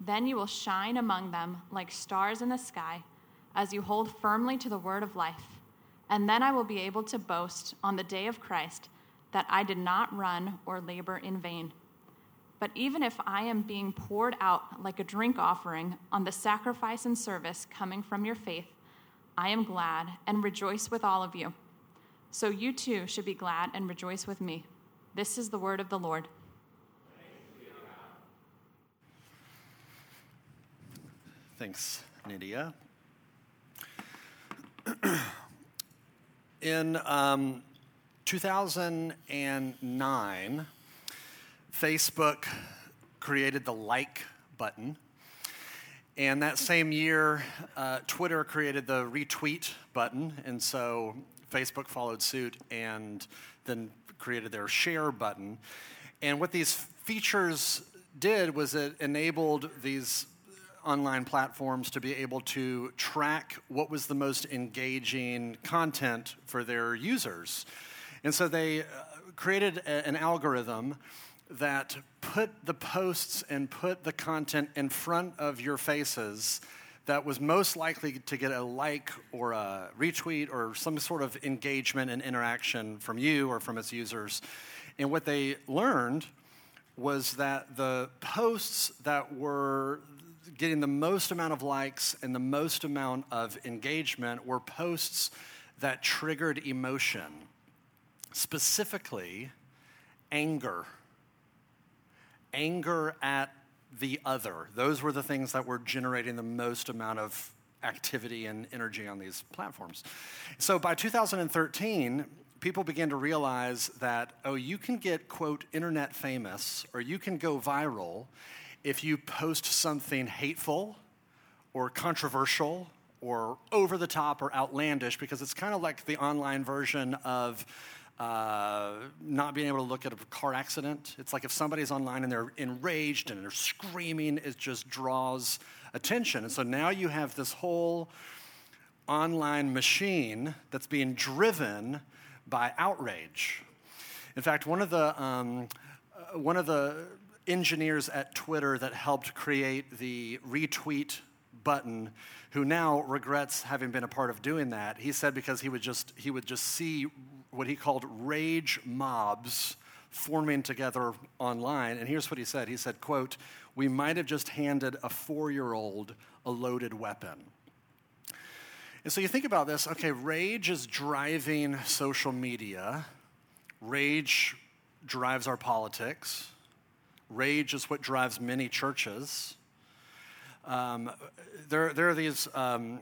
then you will shine among them like stars in the sky as you hold firmly to the word of life. And then I will be able to boast on the day of Christ that I did not run or labor in vain. But even if I am being poured out like a drink offering on the sacrifice and service coming from your faith, I am glad and rejoice with all of you. So you too should be glad and rejoice with me. This is the word of the Lord. Thanks, Nydia. In um, 2009, Facebook created the like button. And that same year, uh, Twitter created the retweet button. And so Facebook followed suit and then created their share button. And what these features did was it enabled these online platforms to be able to track what was the most engaging content for their users. And so they uh, created a, an algorithm that put the posts and put the content in front of your faces that was most likely to get a like or a retweet or some sort of engagement and interaction from you or from its users. And what they learned was that the posts that were getting the most amount of likes and the most amount of engagement were posts that triggered emotion, specifically anger. Anger at the other. Those were the things that were generating the most amount of activity and energy on these platforms. So by 2013, people began to realize that, oh, you can get, quote, internet famous or you can go viral if you post something hateful or controversial or over the top or outlandish, because it's kind of like the online version of uh, not being able to look at a car accident. It's like if somebody's online and they're enraged and they're screaming, it just draws attention. And so now you have this whole online machine that's being driven by outrage. In fact, one of the um, uh, one of the engineers at Twitter that helped create the retweet button who now regrets having been a part of doing that. He said because he would just he would just see what he called rage mobs forming together online and here's what he said. He said, "quote, we might have just handed a 4-year-old a loaded weapon." And so you think about this, okay, rage is driving social media. Rage drives our politics. Rage is what drives many churches. Um, there, there are these um,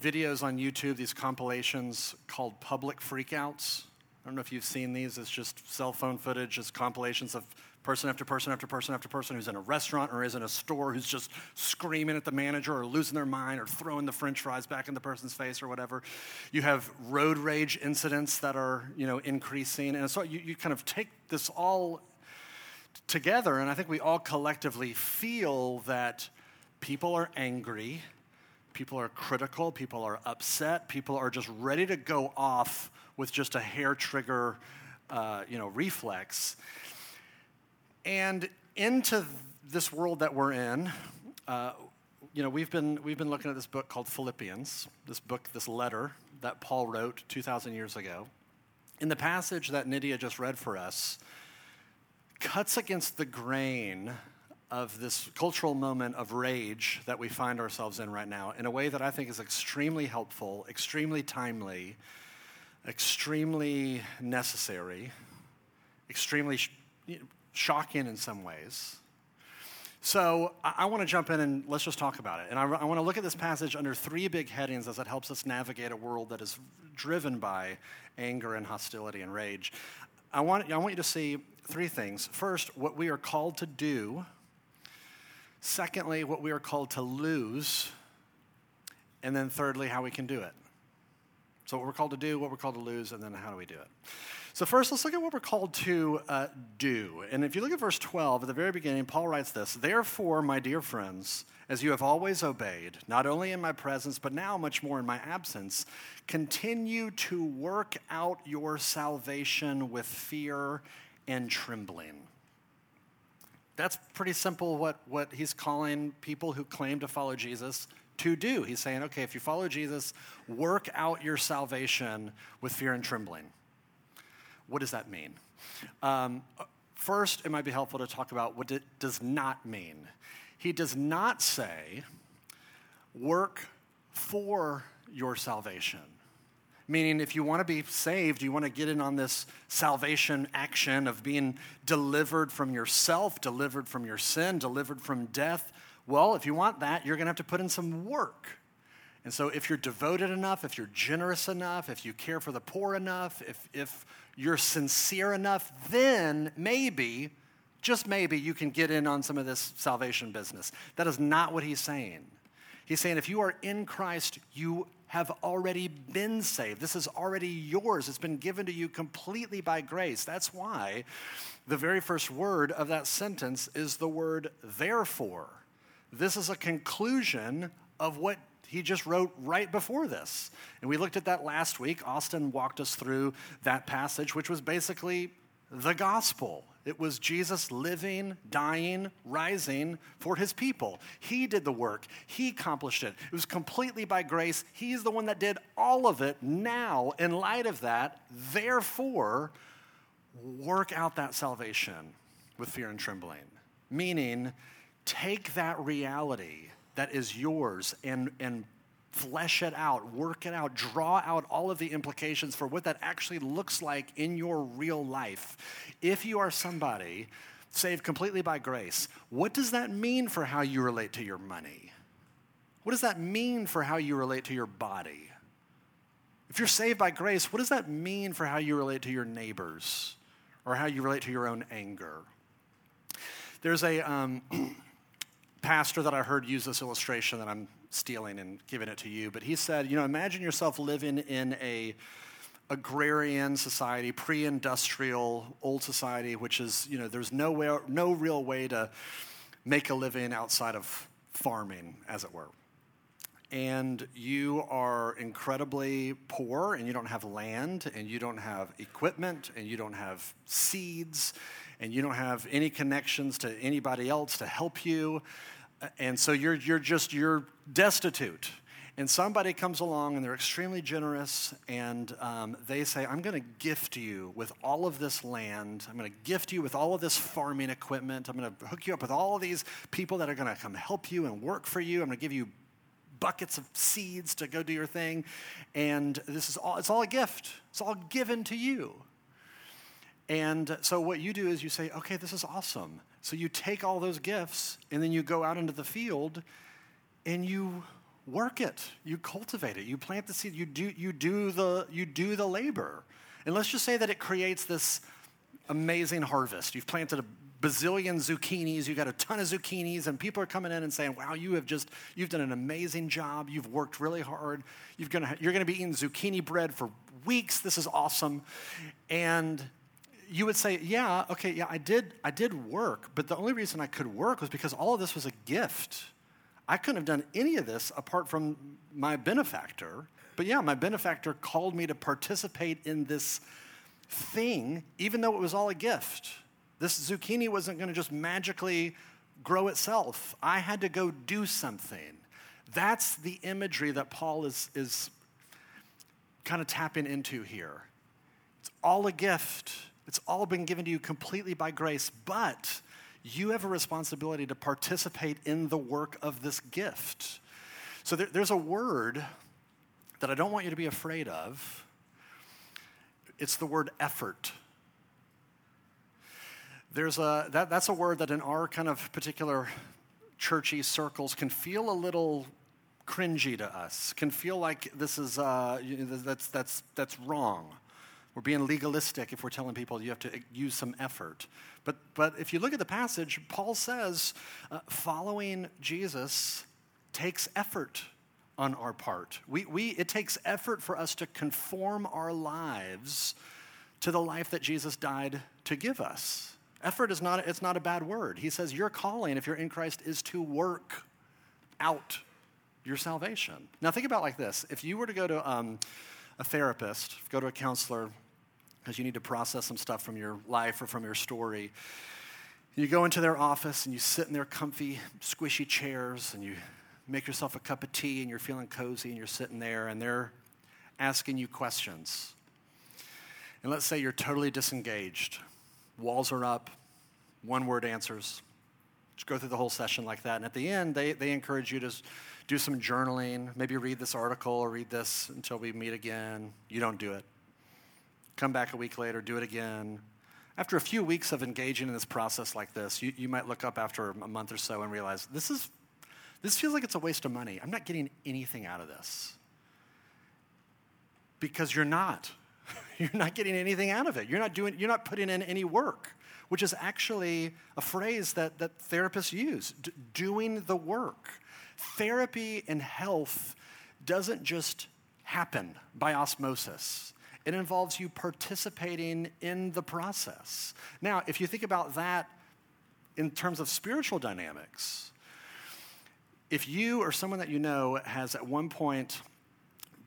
videos on YouTube, these compilations called public freakouts. I don't know if you've seen these. It's just cell phone footage, it's compilations of person after person after person after person who's in a restaurant or is in a store who's just screaming at the manager or losing their mind or throwing the french fries back in the person's face or whatever. You have road rage incidents that are, you know, increasing. And so you, you kind of take this all together, and I think we all collectively feel that people are angry, people are critical, people are upset, people are just ready to go off with just a hair trigger, uh, you know, reflex. And into this world that we're in, uh, you know, we've been, we've been looking at this book called Philippians, this book, this letter that Paul wrote 2,000 years ago. In the passage that Nydia just read for us, cuts against the grain of this cultural moment of rage that we find ourselves in right now in a way that I think is extremely helpful, extremely timely, extremely necessary, extremely sh- shocking in some ways. So I, I want to jump in and let's just talk about it. And I, I want to look at this passage under three big headings as it helps us navigate a world that is driven by anger and hostility and rage. I want, I want you to see three things. First, what we are called to do. Secondly, what we are called to lose. And then thirdly, how we can do it. So, what we're called to do, what we're called to lose, and then how do we do it? So, first, let's look at what we're called to uh, do. And if you look at verse 12, at the very beginning, Paul writes this Therefore, my dear friends, as you have always obeyed, not only in my presence, but now much more in my absence, continue to work out your salvation with fear and trembling. That's pretty simple what, what he's calling people who claim to follow Jesus to do. He's saying, okay, if you follow Jesus, work out your salvation with fear and trembling. What does that mean? Um, first, it might be helpful to talk about what it does not mean. He does not say, work for your salvation. Meaning, if you want to be saved, you want to get in on this salvation action of being delivered from yourself, delivered from your sin, delivered from death, well, if you want that, you're going to have to put in some work. And so, if you're devoted enough, if you're generous enough, if you care for the poor enough, if, if you're sincere enough, then maybe, just maybe, you can get in on some of this salvation business. That is not what he's saying. He's saying if you are in Christ, you have already been saved. This is already yours. It's been given to you completely by grace. That's why the very first word of that sentence is the word therefore. This is a conclusion of what he just wrote right before this. And we looked at that last week. Austin walked us through that passage, which was basically the gospel. It was Jesus living, dying, rising for his people. He did the work, he accomplished it. It was completely by grace. He's the one that did all of it. Now, in light of that, therefore, work out that salvation with fear and trembling. Meaning, take that reality that is yours and, and flesh it out, work it out, draw out all of the implications for what that actually looks like in your real life. If you are somebody saved completely by grace, what does that mean for how you relate to your money? What does that mean for how you relate to your body? If you're saved by grace, what does that mean for how you relate to your neighbors or how you relate to your own anger? There's a. Um, pastor that I heard use this illustration that I'm stealing and giving it to you, but he said, you know, imagine yourself living in a agrarian society, pre-industrial old society, which is, you know, there's no way, no real way to make a living outside of farming, as it were. And you are incredibly poor, and you don't have land, and you don't have equipment, and you don't have seeds, and you don't have any connections to anybody else to help you and so you're, you're just, you're destitute. And somebody comes along and they're extremely generous and um, they say, I'm going to gift you with all of this land. I'm going to gift you with all of this farming equipment. I'm going to hook you up with all of these people that are going to come help you and work for you. I'm going to give you buckets of seeds to go do your thing. And this is all, it's all a gift. It's all given to you. And so what you do is you say, okay, this is awesome. So you take all those gifts and then you go out into the field and you work it. You cultivate it. You plant the seed. You do, you do, the, you do the labor. And let's just say that it creates this amazing harvest. You've planted a bazillion zucchinis, you got a ton of zucchinis, and people are coming in and saying, Wow, you have just, you've done an amazing job. You've worked really hard. You've gonna, you're to be eating zucchini bread for weeks. This is awesome. And you would say, yeah, okay, yeah, I did, I did work, but the only reason I could work was because all of this was a gift. I couldn't have done any of this apart from my benefactor. But yeah, my benefactor called me to participate in this thing, even though it was all a gift. This zucchini wasn't going to just magically grow itself. I had to go do something. That's the imagery that Paul is, is kind of tapping into here. It's all a gift. It's all been given to you completely by grace, but you have a responsibility to participate in the work of this gift. So there, there's a word that I don't want you to be afraid of. It's the word effort. There's a, that, that's a word that in our kind of particular churchy circles can feel a little cringy to us, can feel like this is, uh, that's, that's, that's wrong We're being legalistic if we're telling people you have to use some effort. But, but if you look at the passage, Paul says uh, following Jesus takes effort on our part. We, we, it takes effort for us to conform our lives to the life that Jesus died to give us. Effort is not, it's not a bad word. He says your calling, if you're in Christ, is to work out your salvation. Now, think about like this if you were to go to um, a therapist, go to a counselor, because you need to process some stuff from your life or from your story. You go into their office and you sit in their comfy, squishy chairs and you make yourself a cup of tea and you're feeling cozy and you're sitting there and they're asking you questions. And let's say you're totally disengaged. Walls are up, one word answers. Just go through the whole session like that. And at the end, they, they encourage you to do some journaling, maybe read this article or read this until we meet again. You don't do it. Come back a week later, do it again. After a few weeks of engaging in this process like this, you, you might look up after a month or so and realize this is this feels like it's a waste of money. I'm not getting anything out of this. Because you're not. You're not getting anything out of it. You're not doing you're not putting in any work, which is actually a phrase that, that therapists use, d- doing the work. Therapy and health doesn't just happen by osmosis. It involves you participating in the process. Now, if you think about that in terms of spiritual dynamics, if you or someone that you know has at one point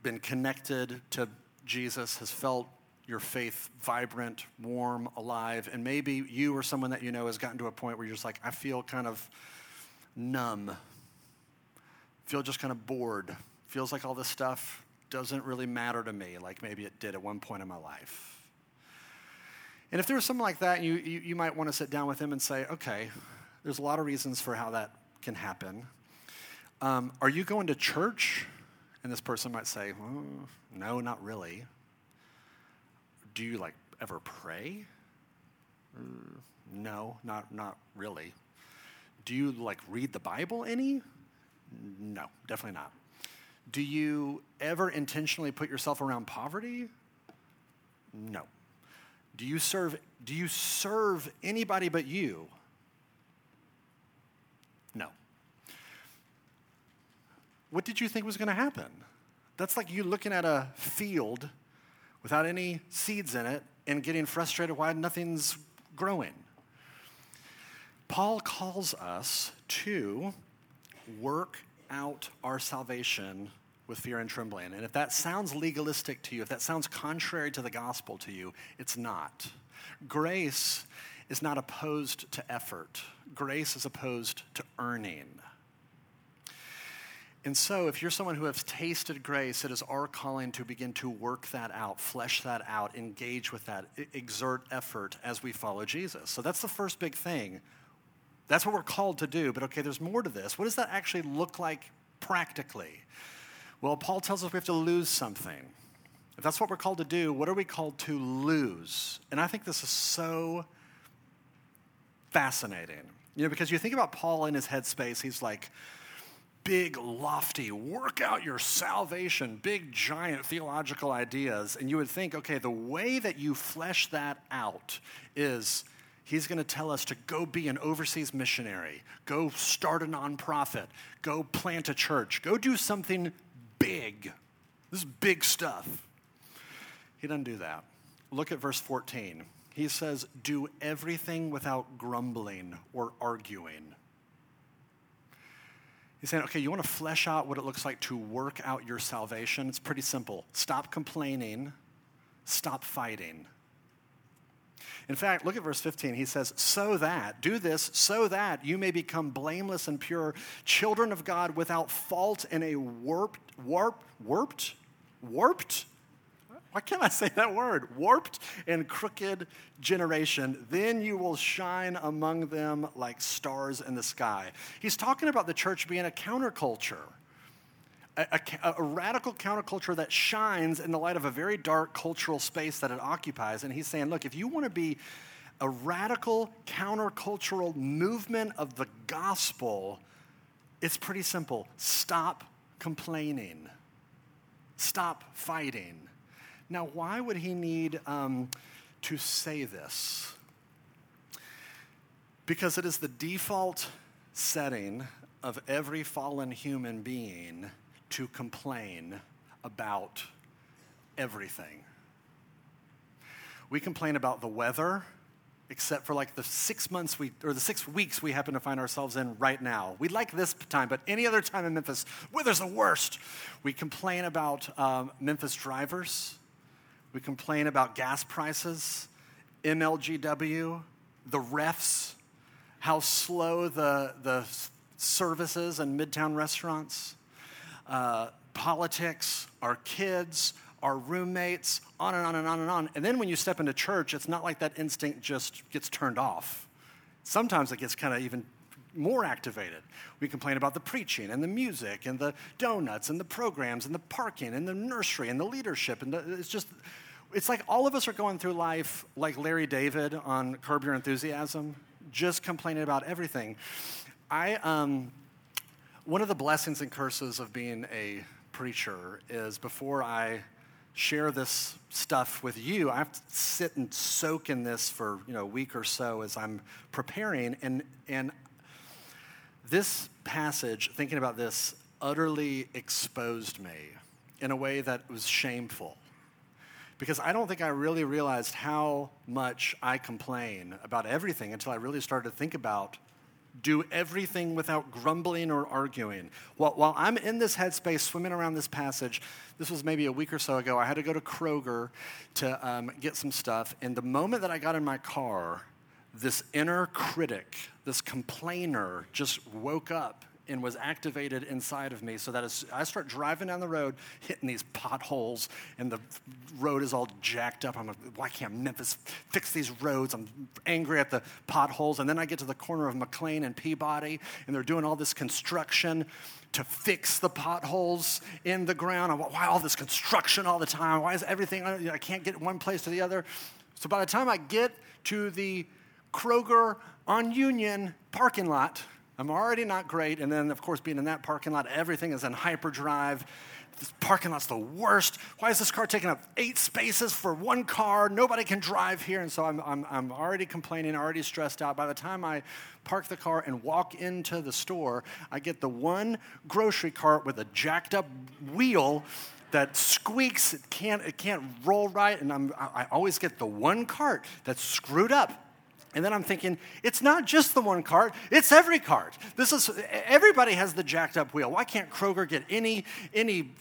been connected to Jesus, has felt your faith vibrant, warm, alive, and maybe you or someone that you know has gotten to a point where you're just like, I feel kind of numb, feel just kind of bored, feels like all this stuff doesn't really matter to me like maybe it did at one point in my life. And if there was something like that, you, you, you might want to sit down with him and say, okay, there's a lot of reasons for how that can happen. Um, are you going to church? And this person might say, well, no, not really. Do you like ever pray? Uh, no, not, not really. Do you like read the Bible any? No, definitely not. Do you ever intentionally put yourself around poverty? No. Do you serve do you serve anybody but you? No. What did you think was going to happen? That's like you looking at a field without any seeds in it and getting frustrated why nothing's growing. Paul calls us to work out our salvation with fear and trembling. And if that sounds legalistic to you, if that sounds contrary to the gospel to you, it's not. Grace is not opposed to effort, grace is opposed to earning. And so, if you're someone who has tasted grace, it is our calling to begin to work that out, flesh that out, engage with that, exert effort as we follow Jesus. So, that's the first big thing. That's what we're called to do. But okay, there's more to this. What does that actually look like practically? Well, Paul tells us we have to lose something. If that's what we're called to do, what are we called to lose? And I think this is so fascinating. You know, because you think about Paul in his headspace, he's like, big, lofty, work out your salvation, big, giant theological ideas. And you would think, okay, the way that you flesh that out is he's going to tell us to go be an overseas missionary, go start a nonprofit, go plant a church, go do something big. This is big stuff. He doesn't do that. Look at verse 14. He says, Do everything without grumbling or arguing. He's saying, okay, you want to flesh out what it looks like to work out your salvation? It's pretty simple. Stop complaining, stop fighting. In fact, look at verse 15. He says, So that, do this, so that you may become blameless and pure, children of God without fault in a warped, warped, warped, warped? Why can't I say that word? Warped and crooked generation. Then you will shine among them like stars in the sky. He's talking about the church being a counterculture a, a, a, radical counterculture that shines in the light of a very dark cultural space that it occupies. And he's saying, look, if you want to be a radical countercultural movement of the gospel, it's pretty simple. Stop complaining, stop fighting. Now, why would he need um, to say this? Because it is the default setting of every fallen human being to complain about everything. We complain about the weather, except for like the six months we, or the six weeks we happen to find ourselves in right now. We like this time, but any other time in Memphis, weather's the worst. We complain about um, Memphis drivers. We complain about gas prices, MLGW, the refs, how slow the, the services and midtown restaurants, uh, politics, our kids, our roommates, on and on and on and on. And then when you step into church, it's not like that instinct just gets turned off. Sometimes it gets kind of even more activated. We complain about the preaching and the music and the donuts and the programs and the parking and the nursery and the leadership. And the, it's just, it's like all of us are going through life like Larry David on Curb Your Enthusiasm, just complaining about everything. I, um, one of the blessings and curses of being a preacher is before I share this stuff with you, I have to sit and soak in this for you know a week or so as I'm preparing. And and this passage, thinking about this, utterly exposed me in a way that was shameful. Because I don't think I really realized how much I complain about everything until I really started to think about do everything without grumbling or arguing. While, while, I'm in this headspace, swimming around this passage, this was maybe a week or so ago, I had to go to Kroger to um, get some stuff. And the moment that I got in my car, this inner critic, this complainer, just woke up and was activated inside of me so that as I start driving down the road, hitting these potholes, and the road is all jacked up. I'm like, why can't Memphis fix these roads? I'm angry at the potholes. And then I get to the corner of McLean and Peabody, and they're doing all this construction to fix the potholes in the ground. I'm, why all this construction all the time? Why is everything, I can't get one place to the other? So by the time I get to the Kroger on Union parking lot, I'm already not great. And then, of course, being in that parking lot, everything is in hyperdrive. This parking lot's the worst. Why is this car taking up eight spaces for one car? Nobody can drive here. And so I'm, I'm, I'm already complaining, already stressed out. By the time I park the car and walk into the store, I get the one grocery cart with a jacked up wheel that squeaks. It can't, it can't roll right. And I'm, I always get the one cart that's screwed up. And then I'm thinking, it's not just the one cart, it's every cart. This is everybody has the jacked up wheel. Why can't Kroger get any any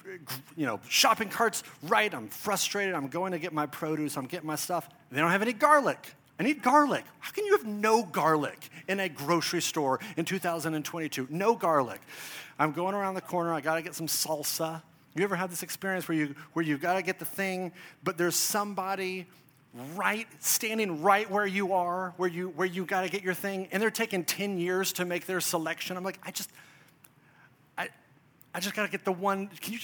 you know shopping carts right? I'm frustrated. I'm going to get my produce, I'm getting my stuff. They don't have any garlic. I need garlic. How can you have no garlic in a grocery store in 2022? No garlic. I'm going around the corner, I gotta get some salsa. You ever had this experience where you where you gotta get the thing, but there's somebody right standing right where you are where you where you got to get your thing and they're taking 10 years to make their selection. I'm like i just i i just got to get the one can you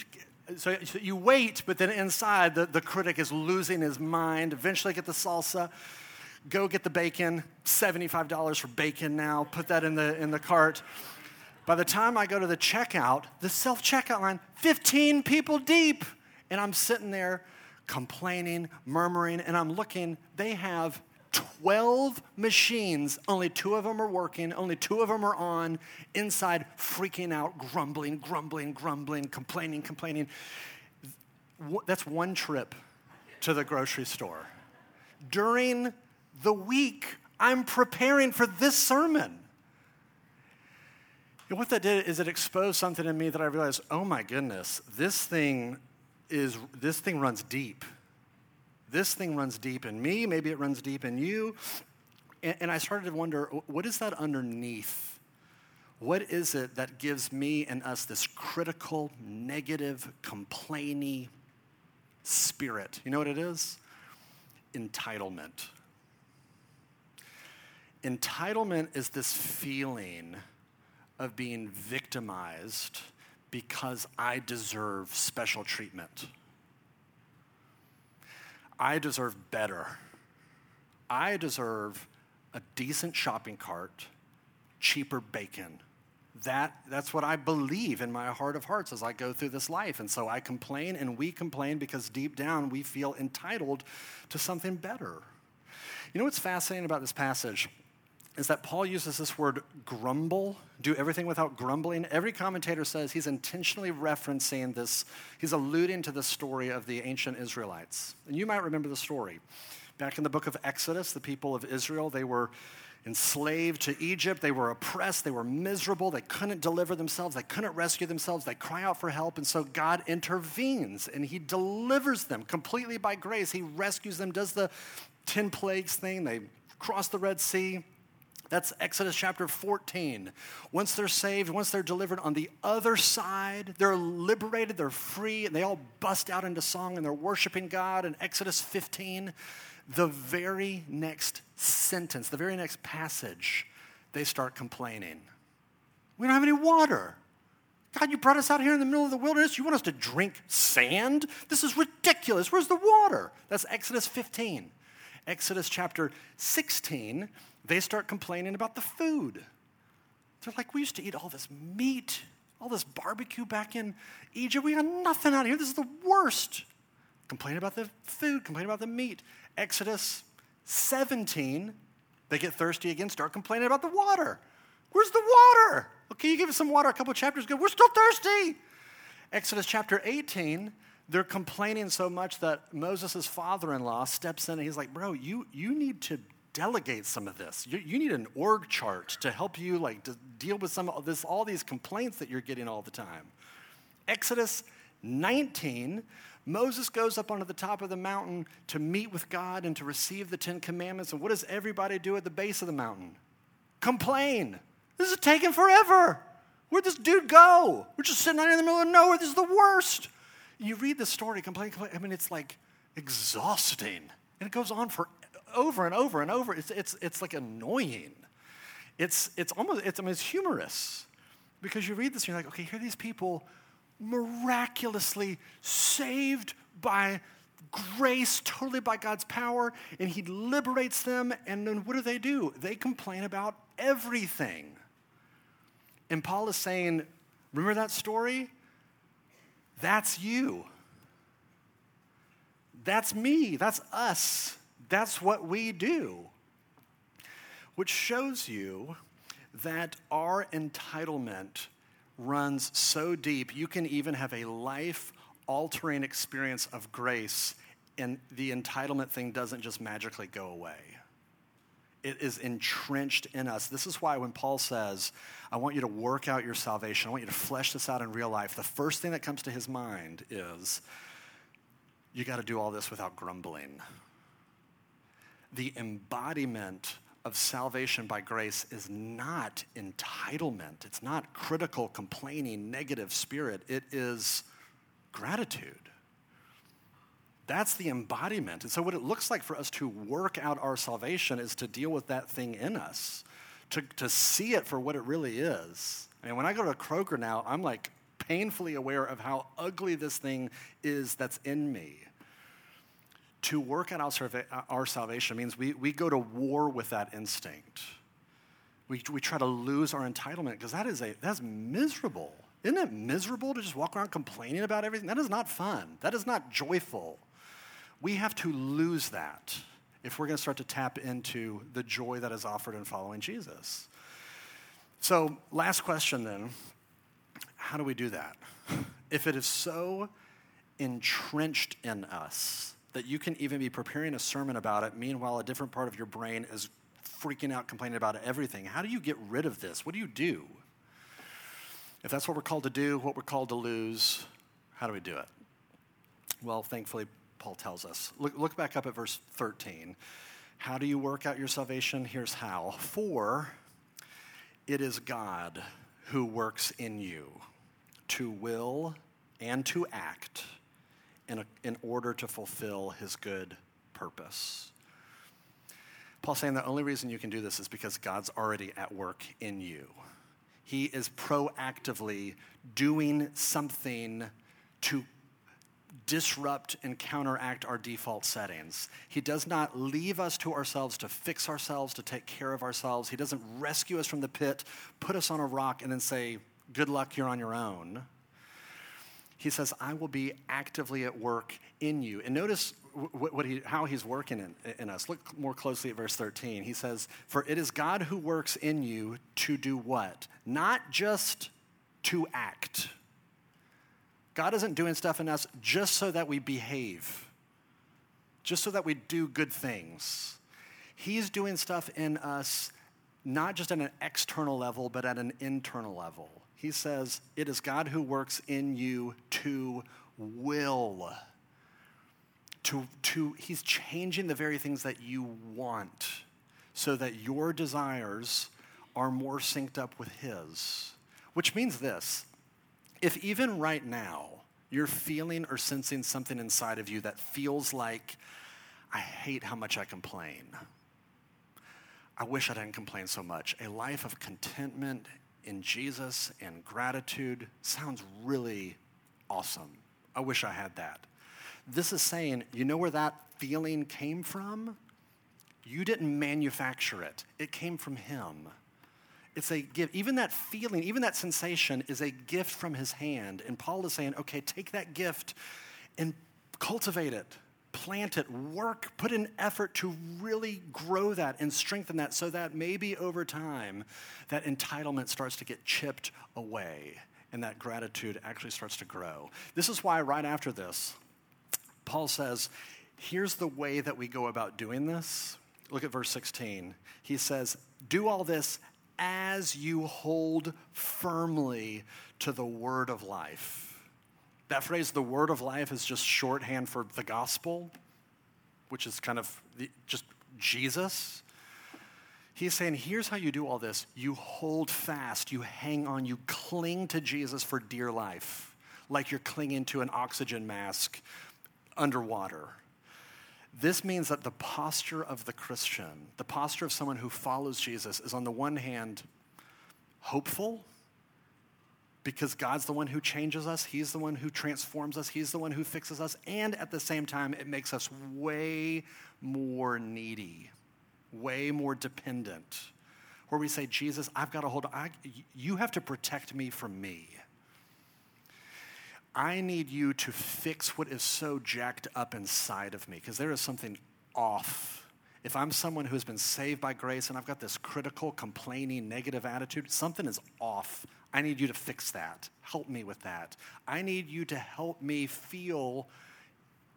so, so, you wait but then inside the, the critic is losing his mind. Eventually get the salsa go get the bacon $75 for bacon now put that in the in the cart. By the time i go to the checkout the self-checkout line 15 people deep and i'm sitting there complaining, murmuring, and I'm looking, they have 12 machines. Only two of them are working, only two of them are on, inside freaking out, grumbling, grumbling, grumbling, complaining, complaining. That's one trip to the grocery store. During the week, I'm preparing for this sermon. And what that did is it exposed something in me that I realized, oh my goodness, this thing is this thing runs deep. This thing runs deep in me, maybe it runs deep in you. And, and I started to wonder what is that underneath? What is it that gives me and us this critical, negative, complaining spirit? You know what it is? Entitlement. Entitlement is this feeling of being victimized because I deserve special treatment. I deserve better. I deserve a decent shopping cart, cheaper bacon. that that's what I believe in my heart of hearts as I go through this life. And so I complain and we complain because deep down we feel entitled to something better. You know what's fascinating about this passage is that Paul uses this word grumble, do everything without grumbling. Every commentator says he's intentionally referencing this, he's alluding to the story of the ancient Israelites. And you might remember the story. Back in the book of Exodus, the people of Israel, they were enslaved to Egypt. They were oppressed. They were miserable. They couldn't deliver themselves. They couldn't rescue themselves. They cry out for help. And so God intervenes and He delivers them completely by grace. He rescues them, does the 10 plagues thing. They cross the Red Sea. That's Exodus chapter 14. Once they're saved, once they're delivered on the other side, they're liberated, they're free, and they all bust out into song and they're worshiping God. In Exodus 15, the very next sentence, the very next passage, they start complaining. We don't have any water. God, you brought us out here in the middle of the wilderness. You want us to drink sand? This is ridiculous. Where's the water? That's Exodus 15. Exodus chapter 16, they start complaining about the food. They're like, we used to eat all this meat, all this barbecue back in Egypt. We got nothing out here. This is the worst. Complain about the food, complain about the meat. Exodus 17, they get thirsty again, start complaining about the water. Where's the water? Okay, you give us some water a couple chapters ago. We're still thirsty. Exodus chapter 18, they're complaining so much that Moses' father in law steps in and he's like, Bro, you, you need to delegate some of this. You, you need an org chart to help you like deal with some of this, all these complaints that you're getting all the time. Exodus 19, Moses goes up onto the top of the mountain to meet with God and to receive the Ten Commandments. And what does everybody do at the base of the mountain? Complain. This is taking forever. Where'd this dude go? We're just sitting out in the middle of nowhere. This is the worst. You read the story, complain, complain. I mean, it's like exhausting. And it goes on for over and over and over. It's, it's, it's like annoying. It's, it's almost, it's, I mean, it's humorous because you read this and you're like, okay, here are these people miraculously saved by grace, totally by God's power, and He liberates them. And then what do they do? They complain about everything. And Paul is saying, Remember that story? That's you. That's me. That's us. That's what we do. Which shows you that our entitlement runs so deep, you can even have a life altering experience of grace, and the entitlement thing doesn't just magically go away. It is entrenched in us. This is why when Paul says, I want you to work out your salvation, I want you to flesh this out in real life, the first thing that comes to his mind is, you got to do all this without grumbling. The embodiment of salvation by grace is not entitlement. It's not critical, complaining, negative spirit. It is gratitude. That's the embodiment. And so, what it looks like for us to work out our salvation is to deal with that thing in us, to, to see it for what it really is. I mean, when I go to Kroger now, I'm like painfully aware of how ugly this thing is that's in me to work out our, salvation means we, we go to war with that instinct. We, we try to lose our entitlement because that is a that's miserable. Isn't it miserable to just walk around complaining about everything? That is not fun. That is not joyful. We have to lose that if we're going to start to tap into the joy that is offered in following Jesus. So, last question then how do we do that? If it is so entrenched in us, that you can even be preparing a sermon about it, meanwhile, a different part of your brain is freaking out, complaining about everything. How do you get rid of this? What do you do? If that's what we're called to do, what we're called to lose, how do we do it? Well, thankfully, Paul tells us. Look, look back up at verse 13. How do you work out your salvation? Here's how. For it is God who works in you to will and to act in, a, in order to fulfill his good purpose. Paul's saying the only reason you can do this is because God's already at work in you. He is proactively doing something to disrupt and counteract our default settings. He does not leave us to ourselves to fix ourselves, to take care of ourselves. He doesn't rescue us from the pit, put us on a rock, and then say, Good luck, you're on your own. He says, I will be actively at work in you. And notice he, how he's working in, in us. Look more closely at verse 13. He says, For it is God who works in you to do what? Not just to act. God isn't doing stuff in us just so that we behave, just so that we do good things. He's doing stuff in us not just at an external level, but at an internal level. He says, It is God who works in you to will to, to, he's changing the very things that you want so that your desires are more synced up with his. Which means this if even right now you're feeling or sensing something inside of you that feels like, I hate how much I complain. I wish I didn't complain so much. A life of contentment in Jesus and gratitude sounds really awesome. I wish I had that. This is saying, you know where that feeling came from? You didn't manufacture it, it came from Him. It's a gift. Even that feeling, even that sensation is a gift from His hand. And Paul is saying, okay, take that gift and cultivate it, plant it, work, put in effort to really grow that and strengthen that so that maybe over time that entitlement starts to get chipped away and that gratitude actually starts to grow. This is why, right after this, Paul says, here's the way that we go about doing this. Look at verse 16. He says, Do all this as you hold firmly to the word of life. That phrase, the word of life, is just shorthand for the gospel, which is kind of the, just Jesus. He's saying, here's how you do all this you hold fast, you hang on, you cling to Jesus for dear life, like you're clinging to an oxygen mask underwater. This means that the posture of the Christian, the posture of someone who follows Jesus, is on the one hand hopeful because God's the one who changes us, He's the one who transforms us, He's the one who fixes us, and at the same time, it makes us way more needy, way more dependent. Where we say, Jesus, I've got to hold on. you have to protect me from me. I need you to fix what is so jacked up inside of me because there is something off. If I'm someone who has been saved by grace and I've got this critical, complaining, negative attitude, something is off. I need you to fix that. Help me with that. I need you to help me feel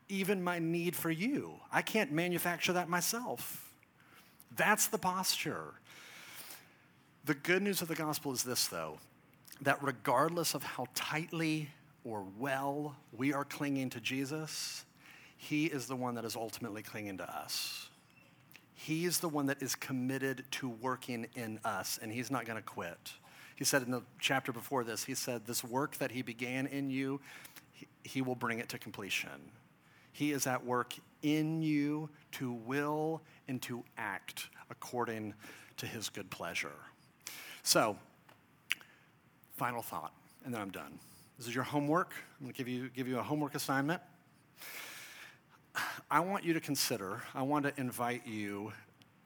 even my need for you. I can't manufacture that myself. That's the posture. The good news of the gospel is this, though, that regardless of how tightly or well we are clinging to Jesus, He is the one that is ultimately clinging to us. He is the one that is committed to working in us, and He's not going to quit. He said in the chapter before this, He said, This work that He began in you, He, he will bring it to completion. He is at work in you to will and to act according to His good pleasure. So, final thought, and then I'm done. This is your homework. I'm going to give you, give you a homework assignment. I want you to consider, I want to invite you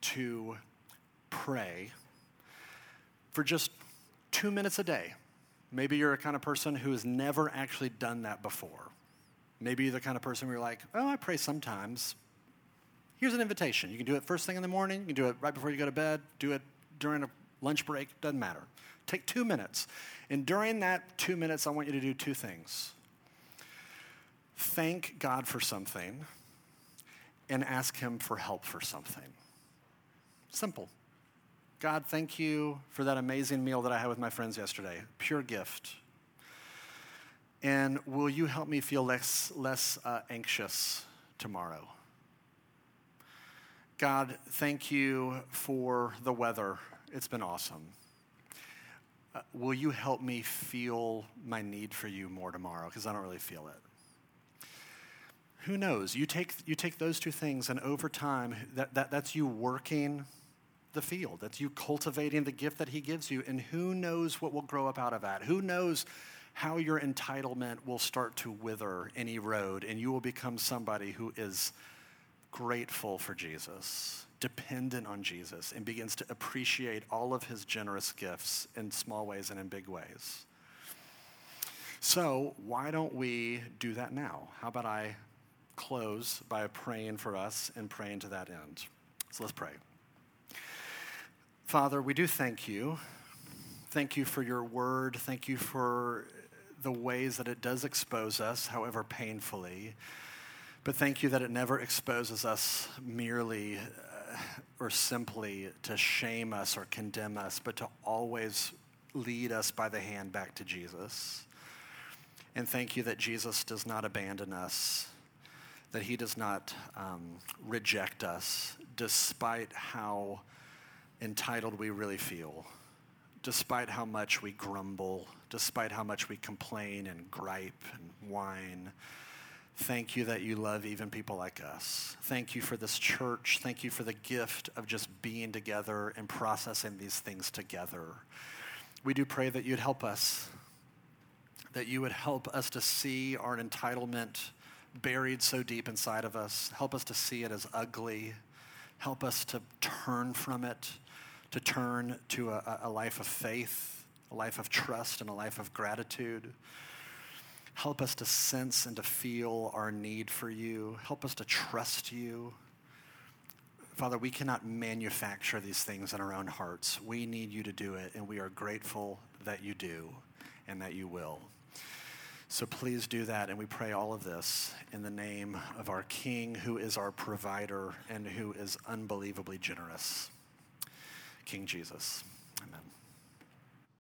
to pray for just two minutes a day. Maybe you're a kind of person who has never actually done that before. Maybe you're the kind of person where you're like, oh, I pray sometimes. Here's an invitation. You can do it first thing in the morning, you can do it right before you go to bed, do it during a lunch break, doesn't matter. Take two minutes. And during that two minutes, I want you to do two things thank God for something and ask Him for help for something. Simple. God, thank you for that amazing meal that I had with my friends yesterday. Pure gift. And will you help me feel less, less uh, anxious tomorrow? God, thank you for the weather. It's been awesome. Uh, will you help me feel my need for you more tomorrow? Because I don't really feel it. Who knows? You take, you take those two things, and over time, that, that, that's you working the field. That's you cultivating the gift that He gives you. And who knows what will grow up out of that? Who knows how your entitlement will start to wither and erode, and you will become somebody who is grateful for Jesus, dependent on Jesus, and begins to appreciate all of his generous gifts in small ways and in big ways. So, why don't we do that now? How about I close by praying for us and praying to that end? So, let's pray. Father, we do thank you. Thank you for your word. Thank you for the ways that it does expose us, however painfully. But thank you that it never exposes us merely uh, or simply to shame us or condemn us, but to always lead us by the hand back to Jesus. And thank you that Jesus does not abandon us, that he does not um, reject us, despite how entitled we really feel, despite how much we grumble, despite how much we complain and gripe and whine. Thank you that you love even people like us. Thank you for this church. Thank you for the gift of just being together and processing these things together. We do pray that you'd help us, that you would help us to see our entitlement buried so deep inside of us. Help us to see it as ugly. Help us to turn from it, to turn to a, a life of faith, a life of trust, and a life of gratitude. Help us to sense and to feel our need for you. Help us to trust you. Father, we cannot manufacture these things in our own hearts. We need you to do it, and we are grateful that you do and that you will. So please do that, and we pray all of this in the name of our King, who is our provider and who is unbelievably generous. King Jesus.